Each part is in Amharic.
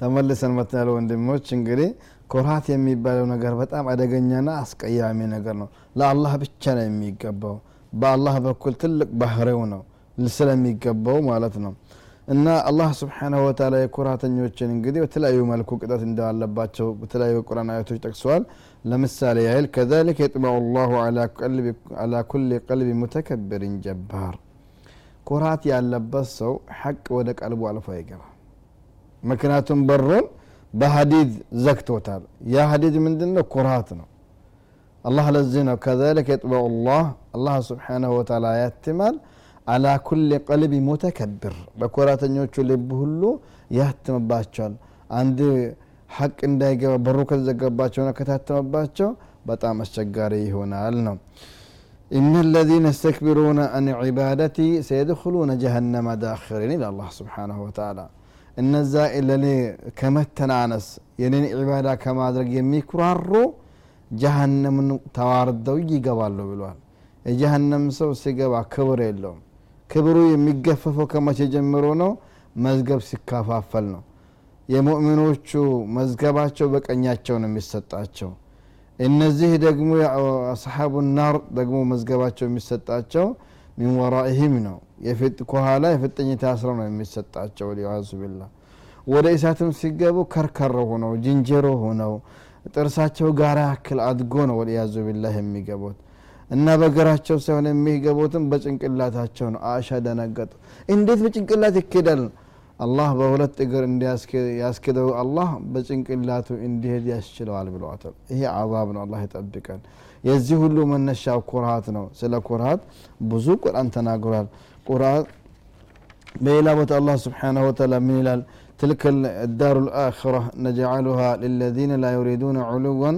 ተመልሰን መጥተናል ወንድሞች። እንግዲህ ኩራት የሚባለው ነገር በጣም አደገኛና አስቀያሚ ነገር ነው። ለአላህ ብቻ ነው የሚገባው። በአላህ በኩል ትልቅ ባህሪው ነው ስለሚገባው ማለት ነው እና አላህ ስብሓናሁ ወተላ የኩራተኞችን እንግዲህ በተለያዩ መልኩ ቅጣት እንዳለባቸው በተለያዩ ቁርአን አያቶች ጠቅሰዋል። ለምሳሌ ያህል ከዛሊከ የጥበዑ ላሁ አላ ኩል ቀልቢ ሙተከብርን ጀባር። ኩራት ያለበት ሰው ሐቅ ወደ ቀልቡ አልፎ አይገባ ምክንያቱም በሩን በሀዲድ ዘግቶታል። ያ ሀዲድ ምንድን ነው ኩራት ነው። አላህ ለዚህ ነው ከዛሊከ የጥበዑ ላህ አላህ ስብሓናሁ ወተላ ያትማል አላ ኩል ቀልቢ ሙተከብር በኮራተኞቹ ልብ ሁሉ ያትምባቸዋል አንድ ሐቅ እንዳይገባ በሩ ከተዘገባቸውና ከታተመባቸው በጣም አስቸጋሪ ይሆናል ነው إن الذين يستكبرون عن عبادتي سيدخلون جهنم داخرين إلى الله سبحانه وتعالى እነዛ ለኔ ከመተናነስ የኔን ዒባዳ ከማድረግ የሚኩራሩ ጀሃነምን ተዋርደው ይገባሉ ብለዋል የጀሃነም ሰው ሲገባ ክብር የለውም ክብሩ የሚገፈፈው ከመቼ ጀምሮ ነው? መዝገብ ሲከፋፈል ነው። የሙእሚኖቹ መዝገባቸው በቀኛቸው ነው የሚሰጣቸው። እነዚህ ደግሞ አስሓቡ ናር ደግሞ መዝገባቸው የሚሰጣቸው ሚን ወራኢህም ነው። ከኋላ የፍጥኝ ታስረው ነው የሚሰጣቸው። ወሊያዙ ቢላ ወደ እሳትም ሲገቡ ከርከር ሆነው ጅንጀሮ ሆነው ጥርሳቸው ጋራ ያክል አድጎ ነው ወሊያዙ ቢላህ የሚገቡት እና በእግራቸው ሳይሆን የሚገቡትም በጭንቅላታቸው ነው አሻ ደነገጡ እንዴት በጭንቅላት ይኬዳል አላህ በሁለት እግር ያስክደው አላህ በጭንቅላቱ እንዲሄድ ያስችለዋል ብለዋታል ይሄ አዛብ ነው አላህ ይጠብቀን የዚህ ሁሉ መነሻው ኩርሃት ነው ስለ ኩርሃት ብዙ ቁርአን ተናግሯል ቁርአን በሌላ ቦታ አላህ ስብሓናሁ ወተላ ምን ይላል تلك الدار الآخرة نجعلها للذين لا يريدون علوا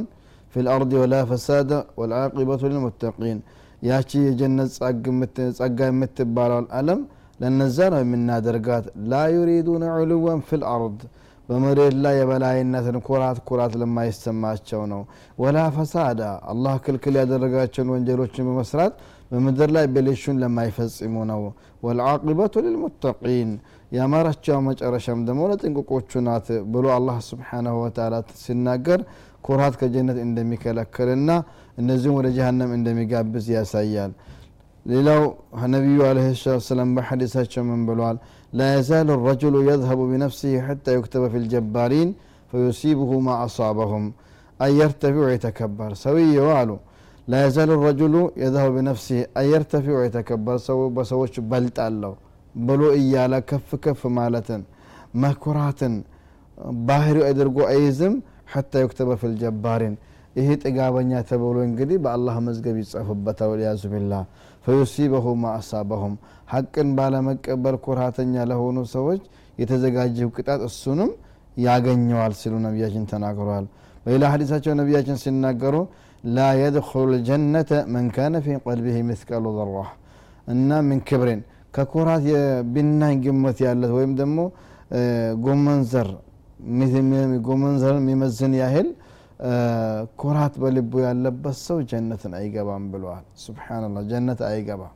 في الأرض ولا فسادا والعاقبة للمتقين ياتي جنة ጸጋ የምትባለው ዓለም ለነዛ ነው የምናደርጋት ላ ዩሪዱነ ዑሉወን ፊ ልአርድ በመሬት ላይ የበላይነትን ኩራት ኩራት ለማይሰማቸው ነው ወላ ፈሳዳ አላህ ክልክል ያደረጋቸውን ወንጀሎችን በመስራት በምድር ላይ ብልሹን ለማይፈጽሙ ነው ወልዓቂበቱ ልልሙተቂን ያማራቸው መጨረሻም ደግሞ ለጥንቅቆቹ ናት ብሎ አላህ ስብሓናሁ ወተላ ሲናገር ኩራት ከጀነት እንደሚከለክልና እነዚሁም ወደ ጀሃነም እንደሚጋብዝ ያሳያል። ሌላው ነቢዩ አለህ ሰላት ሰላም በሐዲሳቸው ምን ብለዋል ላ ረጅሉ የዝሀቡ ቢነፍሲህ ሐታ ዩክተበ ፊ ልጀባሪን ፈዩሲብሁ ማ አሳበሁም። አየርተፊ ወየተከበር ሰውየው አሉ። ላ ረጅሉ የዝሀቡ ቢነፍሲህ አየርተፊ ወየተከበር ሰው በሰዎች በልጣለሁ ብሎ እያለ ከፍ ከፍ ማለትን መኩራትን ባህሪው አድርጎ አይዝም ሐታ ዩክተበ ፊ ልጀባሪን ይሄ ጥጋበኛ ተብሎ እንግዲህ በአላህ መዝገብ ይጻፍበታል ወልያዙ ቢላህ ፈዩሲበሁ ማ አሳበሁም ባለመቀበል ኩራተኛ ለሆኑ ሰዎች የተዘጋጀው ቅጣት እሱንም ያገኘዋል ሲሉ ነቢያችን ተናግረዋል በሌላ ሀዲሳቸው ነቢያችን ሲናገሩ ላ የድኩሉ ልጀነተ መን ካነ ፊ ቀልቢህ ምትቀሉ ዘራ እና ምን ክብሬን ከኩራት የብናኝ ግመት ያለት ወይም ደግሞ ጎመንዘር ጎመንዘር የሚመዝን ያህል ኩራት በልቡ ያለበት ሰው ጀነትን አይገባም ብለዋል። ስብናላህ ጀነት አይገባም።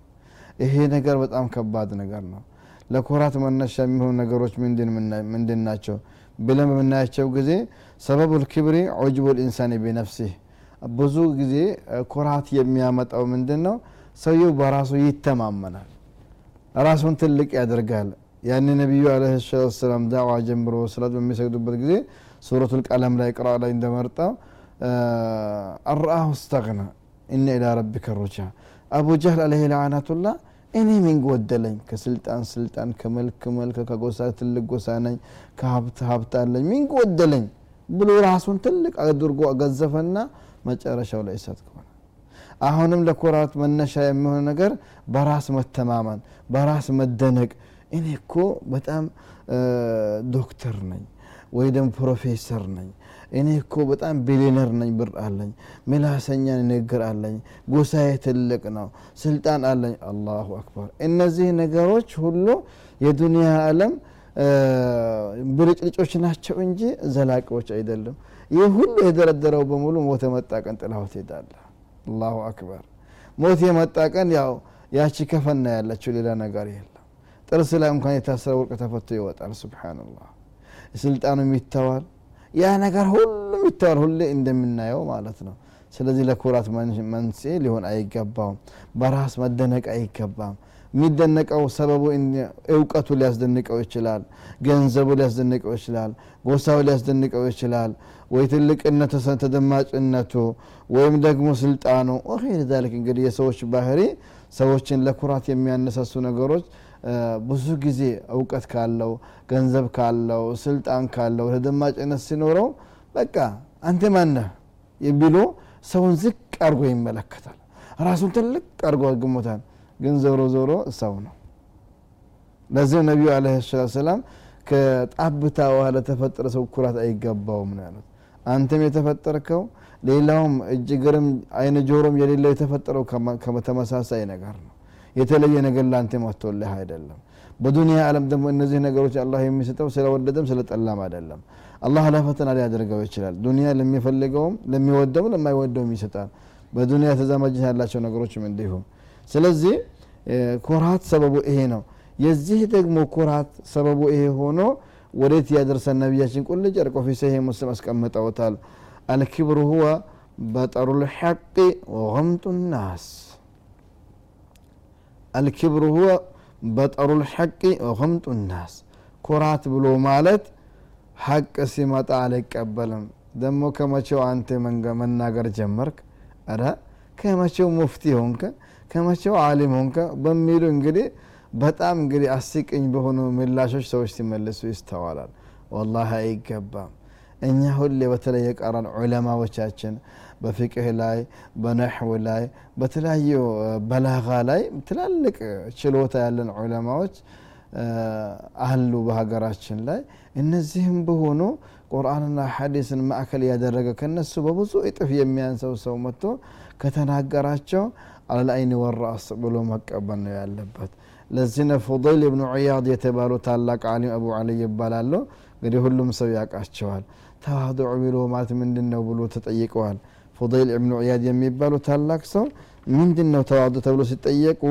ይሄ ነገር በጣም ከባድ ነገር ነው። ለኩራት መነሻ የሚሆኑ ነገሮች ምንድን ናቸው ብለን በምናያቸው ጊዜ ሰበቡ ልክብሪ ዑጅቡ ልኢንሳን ቢነፍሲህ። ብዙ ጊዜ ኩራት የሚያመጣው ምንድን ነው? ሰውየው በራሱ ይተማመናል ራሱን ትልቅ ያደርጋል ያን ነቢዩ አለ ሰላት ሰላም ዳዋ ጀምሮ ስላት በሚሰግዱበት ጊዜ ሱረቱ ልቀለም ላይ ቅራ ላይ እንደመርጠው አርአሁ ስተግና እነ ኢላ ረቢከ ሩጃ አቡ ጀህል አለህ ለዓናቱላ እኔ ምን ጎደለኝ? ከስልጣን ስልጣን ከመልክ መልክ ከጎሳ ትልቅ ጎሳ ነኝ ከሀብት ሀብት አለኝ ምን ጎደለኝ? ብሎ ራሱን ትልቅ አድርጎ ገዘፈና መጨረሻው ላይ እሳት ከሆነ አሁንም ለኩራት መነሻ የሚሆን ነገር በራስ መተማመን በራስ መደነቅ እኔ እኮ በጣም ዶክተር ነኝ ወይ ደግሞ ፕሮፌሰር ነኝ። እኔ እኮ በጣም ቢሊነር ነኝ ብር አለኝ ምላሰኛ ንግግር አለኝ ጎሳዬ ትልቅ ነው ስልጣን አለኝ። አላሁ አክበር። እነዚህ ነገሮች ሁሉ የዱንያ አለም ብልጭልጮች ናቸው እንጂ ዘላቂዎች አይደሉም። ይህ ሁሉ የደረደረው በሙሉ ሞት የመጣ ቀን ጥላው ትሄዳለ አላሁ አክበር። ሞት የመጣ ቀን ያው ያቺ ከፈና ያለችው ሌላ ነገር የለም ጥርስ ላይ እንኳን የታሰረ ወርቅ ተፈቶ ይወጣል። ስብሓንላህ ስልጣኑም ይተዋል ያ ነገር ሁሉም ይተዋል ሁሌ እንደምናየው ማለት ነው። ስለዚህ ለኩራት መንስኤ ሊሆን አይገባውም። በራስ መደነቅ አይገባም። የሚደነቀው ሰበቡ እውቀቱ ሊያስደንቀው ይችላል። ገንዘቡ ሊያስደንቀው ይችላል። ጎሳው ሊያስደንቀው ይችላል። ወይ ትልቅነቱ ተደማጭነቱ ወይም ደግሞ ስልጣኑ። ዛሊክ እንግዲህ የሰዎች ባህሪ ሰዎችን ለኩራት የሚያነሳሱ ነገሮች ብዙ ጊዜ እውቀት ካለው ገንዘብ ካለው ስልጣን ካለው ተደማጭነት ሲኖረው በቃ አንተ ማነህ ብሎ ሰውን ዝቅ አድርጎ ይመለከታል። ራሱን ትልቅ አድርጎ ግሞታል ግን ዞሮ ዞሮ ሰው ነው። ለዚህ ነቢዩ አለ ሰላም ከጣብታ ውሃ ለተፈጠረ ሰው ኩራት አይገባውም ነው ያሉት። አንተም የተፈጠርከው ሌላውም እጅ ግርም አይን ጆሮም የሌለው የተፈጠረው ከተመሳሳይ ነገር ነው የተለየ ነገር ለአንተ መጥቶልህ አይደለም። በዱንያ ዓለም ደግሞ እነዚህ ነገሮች አላህ የሚሰጠው ስለወደደም ስለጠላም አይደለም። አላህ ለፈተና ሊያደርገው ይችላል። ዱንያ ለሚፈልገውም ለሚወደውም ለማይወደውም ይሰጣል። በዱንያ ተዛማጅነት ያላቸው ነገሮችም እንዲሁም ስለዚህ ኩራት ሰበቡ ይሄ ነው። የዚህ ደግሞ ኩራት ሰበቡ ይሄ ሆኖ ወዴት ያደርሰን? ነቢያችን ቁል ጨርቆ ፊ ሰሂህ ሙስሊም አስቀምጠውታል። አልክብሩ ሁወ በጠሩ ልሐቅ ወገምጡ ናስ አልክብሩ ሁወ በጠሩ ልሐቅ ወገምጡ ናስ። ኩራት ብሎ ማለት ሐቅ ሲመጣ አልቀበልም። ደግሞ ከመቼው አንተ መናገር ጀመርክ? ረ ከመቼው ሙፍቲ ሆንከ ከመቼው አሊም ሆንከ በሚሉ እንግዲህ በጣም እንግዲህ አስቅኝ በሆኑ ምላሾች ሰዎች ሲመልሱ ይስተዋላል። ወላሂ አይገባም። እኛ ሁሌ በተለይ የቀራን ዑለማዎቻችን በፍቅህ ላይ በነሕው ላይ በተለያዩ በላጋ ላይ ትላልቅ ችሎታ ያለን ዑለማዎች አሉ በሀገራችን ላይ። እነዚህም በሆኑ ቁርአንና ሐዲስን ማዕከል ያደረገ ከነሱ በብዙ እጥፍ የሚያንሰው ሰው መጥቶ ከተናገራቸው አለልአይን ወራስ ብሎ መቀበል ነው ያለበት። ለዚህ ፉضይል ብኑ ዑያድ የተባሉ ታላቅ አሊም አቡ አሊ ይባላሉ። እንግዲህ ሁሉም ሰው ያውቃቸዋል። ተዋضዑ ብሎ ማለት ምንድን ነው ብሎ ተጠይቀዋል ፉደይል እብኑ ዒያድ የሚባሉ ታላቅ ሰው ምንድን ነው ተዋዱ ተብሎ ሲጠየቁ?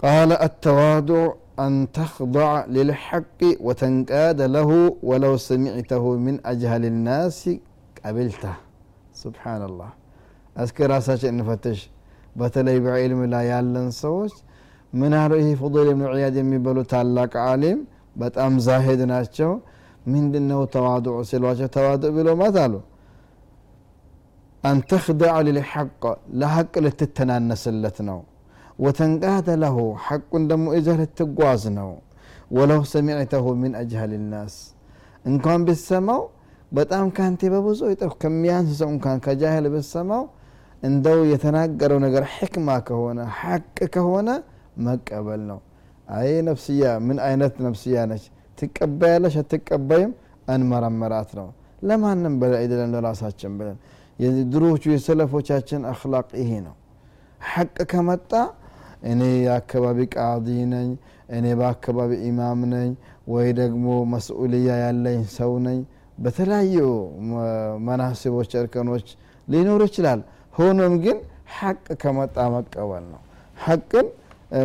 ቃለ አተዋዱዕ አን ተኽضዕ ልልሐቅ ወተንቃደ ለሁ ወለው ሰሚዕተሁ ምን አጅሃል ናስ ቀብልታ ሱብሓናላህ እስኪ ራሳችን እንፈትሽ። በተለይ በዕልም ላይ ያለን ሰዎች ምናሉ ይህ ፉضል ብኑ ዒያድ የሚበሉ ታላቅ አሊም በጣም ዛሄድ ናቸው። ምንድነው ተዋድዑ ሲሏቸው ተዋድዑ ብሎ ማለት አሉ? አን ተክደዕ ልልሐቅ ለሐቅ ልትተናነስለት ነው ወተንቃደ ለሁ ሐቁን ደግሞ እዘህ ልትጓዝ ነው ወለው ሰሚዕተሁ ምን አጅሃል ናስ እንኳን ብሰማው በጣም ካንቴ በብዙ ይጠፍ ከሚያንስ ሰው እንኳን ከጃህል ብሰማው እንደው የተናገረው ነገር ሕክማ ከሆነ ሐቅ ከሆነ መቀበል ነው አይ ነፍስያ ምን አይነት ነፍስያ ነች ትቀበያለሽ አትቀበይም እንመረመራት ነው ለማንም ብለን አይደለም ለራሳችን ብለን የድሮዎቹ የሰለፎቻችን አክላቅ ይሄ ነው። ሐቅ ከመጣ እኔ የአካባቢ ቃዲ ነኝ እኔ በአካባቢ ኢማም ነኝ ወይ ደግሞ መስኡልያ ያለኝ ሰው ነኝ። በተለያዩ መናስቦች እርከኖች ሊኖር ይችላል። ሆኖም ግን ሐቅ ከመጣ መቀበል ነው። ሐቅን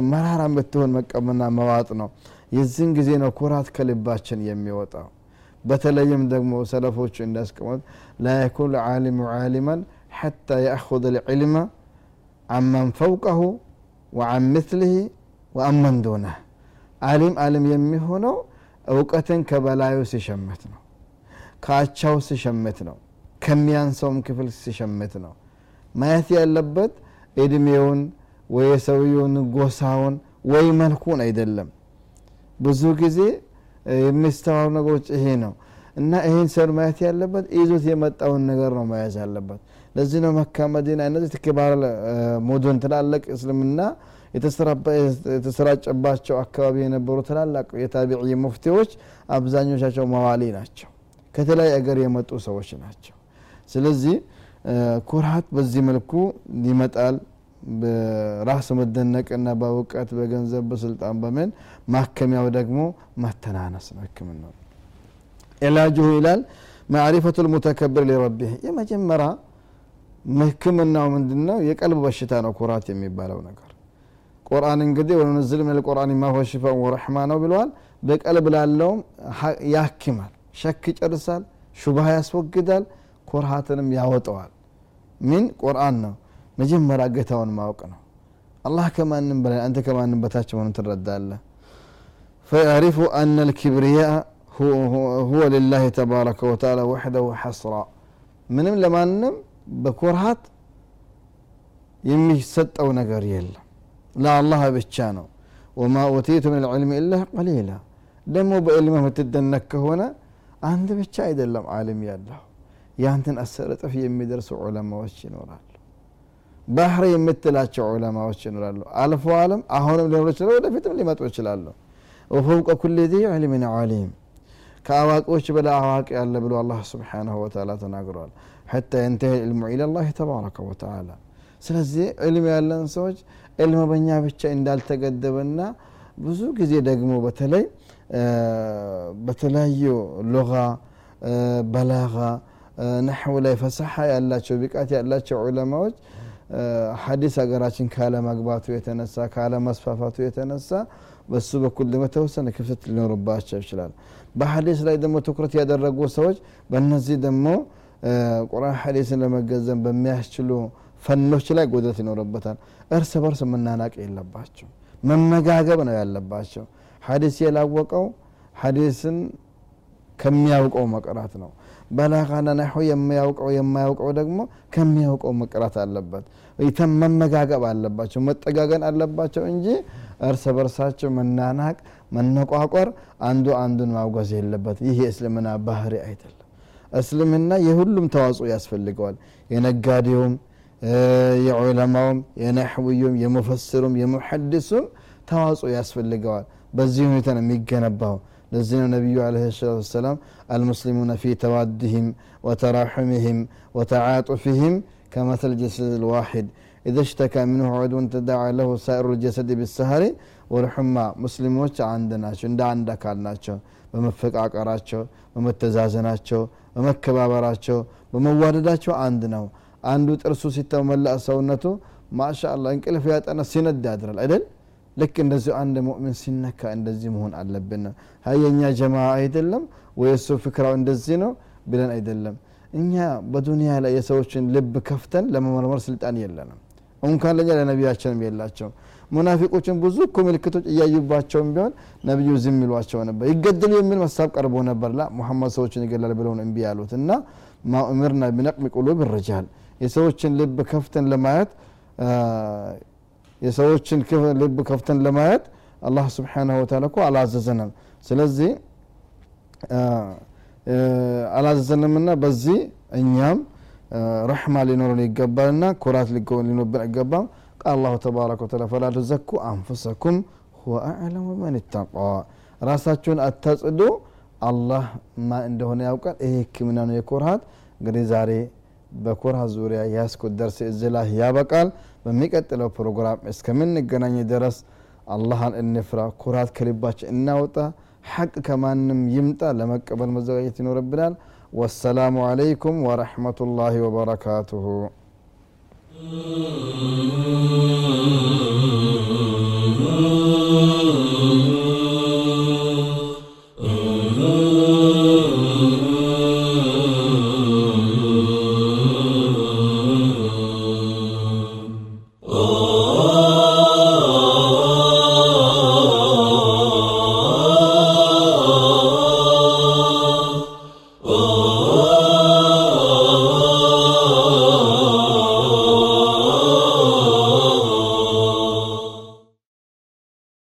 መራራን ብትሆን መቀበልና መዋጥ ነው። የዚህን ጊዜ ነው ኩራት ከልባችን የሚወጣው በተለይም ደግሞ ሰለፎቹ እንዳስቀመጥ ላ የኩን ዓሊሙ ዓሊማን ሓታ የአኹذ ልዕልመ አመን ፈውቀሁ ወአን ምትልህ ወአመን ዱነህ። አሊም አሊም የሚሆነው እውቀትን ከበላዩ ሲሸምት ነው ከአቻው ሲሸምት ነው ከሚያንሰውም ክፍል ሲሸምት ነው። ማየት ያለበት እድሜውን ወይ የሰውየውን ጎሳውን ወይ መልኩን አይደለም። ብዙ ጊዜ የሚስተዋሉ ነገሮች ይሄ ነው። እና ይህን ሰው ማየት ያለበት ይዞት የመጣውን ነገር ነው መያዝ ያለበት። ለዚህ ነው መካ መዲና እነዚህ ክባር ሙዱን ትላልቅ እስልምና የተሰራጨባቸው አካባቢ የነበሩ ትላላቅ የታቢዒ ሙፍቲዎች አብዛኞቻቸው መዋሊ ናቸው። ከተለያየ አገር የመጡ ሰዎች ናቸው። ስለዚህ ኩርሃት በዚህ መልኩ ይመጣል በራስ መደነቅና በእውቀት በገንዘብ በስልጣን በምን ማከሚያው ደግሞ መተናነስ ነው ህክምናው። ዕላጅሁ ይላል ማዕሪፈቱ ልሙተከብር ሊረቢህ። የመጀመሪያ ህክምናው ምንድን ነው የቀልብ በሽታ ነው ኩራት የሚባለው ነገር። ቁርአን እንግዲህ ወነንዝል ምን ልቁርአን ማ ሁወ ሽፋኡን ወረሕማ ነው ብለዋል። በቀልብ ላለውም ያክማል ሸክ ይጨርሳል ሹብሃ ያስወግዳል ኩርሃትንም ያወጠዋል ሚን ቁርአን ነው መጀመሪያ ጌታውን ማወቅ ነው። አላህ ከማንም በላይ አንተ ከማንም በታች መሆኑን ትረዳለህ። ፈያሪፉ አነ ልኪብርያ ሁወ ልላህ ተባረከ ወተዓላ ወሕደሁ ሐስራ። ምንም ለማንም በኩርሃት የሚሰጠው ነገር የለም። ለአላህ ብቻ ነው። ወማ ኡቲቱ ምን ልዕልም ኢላ ቀሊላ ደግሞ በዕልምህ የምትደነቅ ከሆነ አንድ ብቻ አይደለም አlim ያለሁ ያንተን አስር እጥፍ የሚደርሱ ዑለማዎች ይኖራሉ ባህር የምትላቸው ዑለማዎች ይኖራሉ። አልፎ አለም አሁንም ሊኖሩ ይችላሉ ወደፊትም ሊመጡ ይችላሉ። ወፈውቀ ኩል ዚ ዕልምን ዓሊም ከአዋቂዎች በላይ አዋቂ ያለ ብሎ አላህ ስብሓንሁ ወተዓላ ተናግረዋል ሐታ የንተሄ ዕልሙ ኢለላህ ተባረከ ወተዓላ። ስለዚህ ዕልም ያለን ሰዎች ዕልም በኛ ብቻ እንዳልተገደበና ብዙ ጊዜ ደግሞ በተለይ በተለያዩ ሉጋ በላጋ ነሕው ላይ ፈሳሓ ያላቸው ብቃት ያላቸው ዑለማዎች ሀዲስ ሀገራችን ካለመግባቱ የተነሳ ካለመስፋፋቱ የተነሳ በሱ በኩል ደግሞ የተወሰነ ክፍተት ሊኖርባቸው ይችላል። በሀዲስ ላይ ደግሞ ትኩረት ያደረጉ ሰዎች በእነዚህ ደግሞ ቁርአን ሀዲስን ለመገዘም በሚያስችሉ ፈኖች ላይ ጎደት ይኖርበታል። እርስ በርስ መናናቅ የለባቸው መመጋገብ ነው ያለባቸው። ሀዲስ የላወቀው ሀዲስን ከሚያውቀው መቅራት ነው። በላጋና ናሑ የሚያውቀው የማያውቀው ደግሞ ከሚያውቀው መቅራት አለበት። መመጋገብ አለባቸው መጠጋገን አለባቸው እንጂ እርስ በርሳቸው መናናቅ መነቋቆር አንዱ አንዱን ማውገዝ የለበት። ይህ የእስልምና ባህሪ አይደለም። እስልምና የሁሉም ተዋጽኦ ያስፈልገዋል። የነጋዴውም የዑለማውም የነሕውዩም የሙፈስሩም የሙሐድሱም ተዋጽኦ ያስፈልገዋል። በዚህ ሁኔታ ነው የሚገነባው نزلنا النبي عليه الصلاة والسلام المسلمون في توادهم وتراحمهم وتعاطفهم كمثل الجسد الواحد. إذا اشتكى منه عضو تدعى له سائر الجسد بالسهر ورحمة مسلم عندنا شو عند عندك عندنا شو بمفق عقراته بمتزازناته بمكبابراته بموارداته عندنا عنده ترسوسي ستة وملأ سونته ما شاء الله إنك لفيات أنا سند دادر الأدل ልክ እንደዚሁ አንድ ሙእሚን ሲነካ እንደዚህ መሆን አለብን ነው። ሀየኛ ጀማ አይደለም ወይ እሱ ፍክራው እንደዚህ ነው ብለን አይደለም። እኛ በዱንያ ላይ የሰዎችን ልብ ከፍተን ለመመርመር ስልጣን የለንም። እንኳን ለኛ ለነቢያችንም የላቸው ሙናፊቆችን ብዙ እኮ ምልክቶች እያዩባቸውም ቢሆን ነቢዩ ዝም ይሏቸው ነበር። ይገደሉ የሚል መሳብ ቀርቦ ነበር። ላ ሙሐመድ ሰዎችን ይገላል ብለው ነው ያሉት። እና ማ ኡምርና ቢነቅሚ ቁሉብ ርጃል የሰዎችን ልብ ከፍተን ለማየት የሰዎችን ልብ ከፍተን ለማየት አላህ ስብሓናሁ ወተላ እኮ አላዘዘንም። ስለዚህ አላዘዘንምና በዚህ እኛም ረሕማ ሊኖረን ይገባልና ኩራት ሊኖርብን አይገባም። አላሁ ተባረከ ወተላ ፈላ ትዘኩ አንፉሰኩም ሁወ አዕለሙ መን ተቃ ራሳችሁን አታጽዱ። አላህ ማ እንደሆነ ያውቃል። ይሄ ህክምና ነው የኩርሃት እንግዲህ ዛሬ በኮርሃ ዙሪያ ያስኩት ደርስ እዚህ ላይ ያበቃል። በሚቀጥለው ፕሮግራም እስከምንገናኝ ድረስ አላህን እንፍራ፣ ኩራት ከልባችን እናውጣ፣ ሐቅ ከማንም ይምጣ ለመቀበል መዘጋጀት ይኖርብናል። ወሰላሙ አለይኩም ወረሕመቱላሂ ወበረካቱሁ።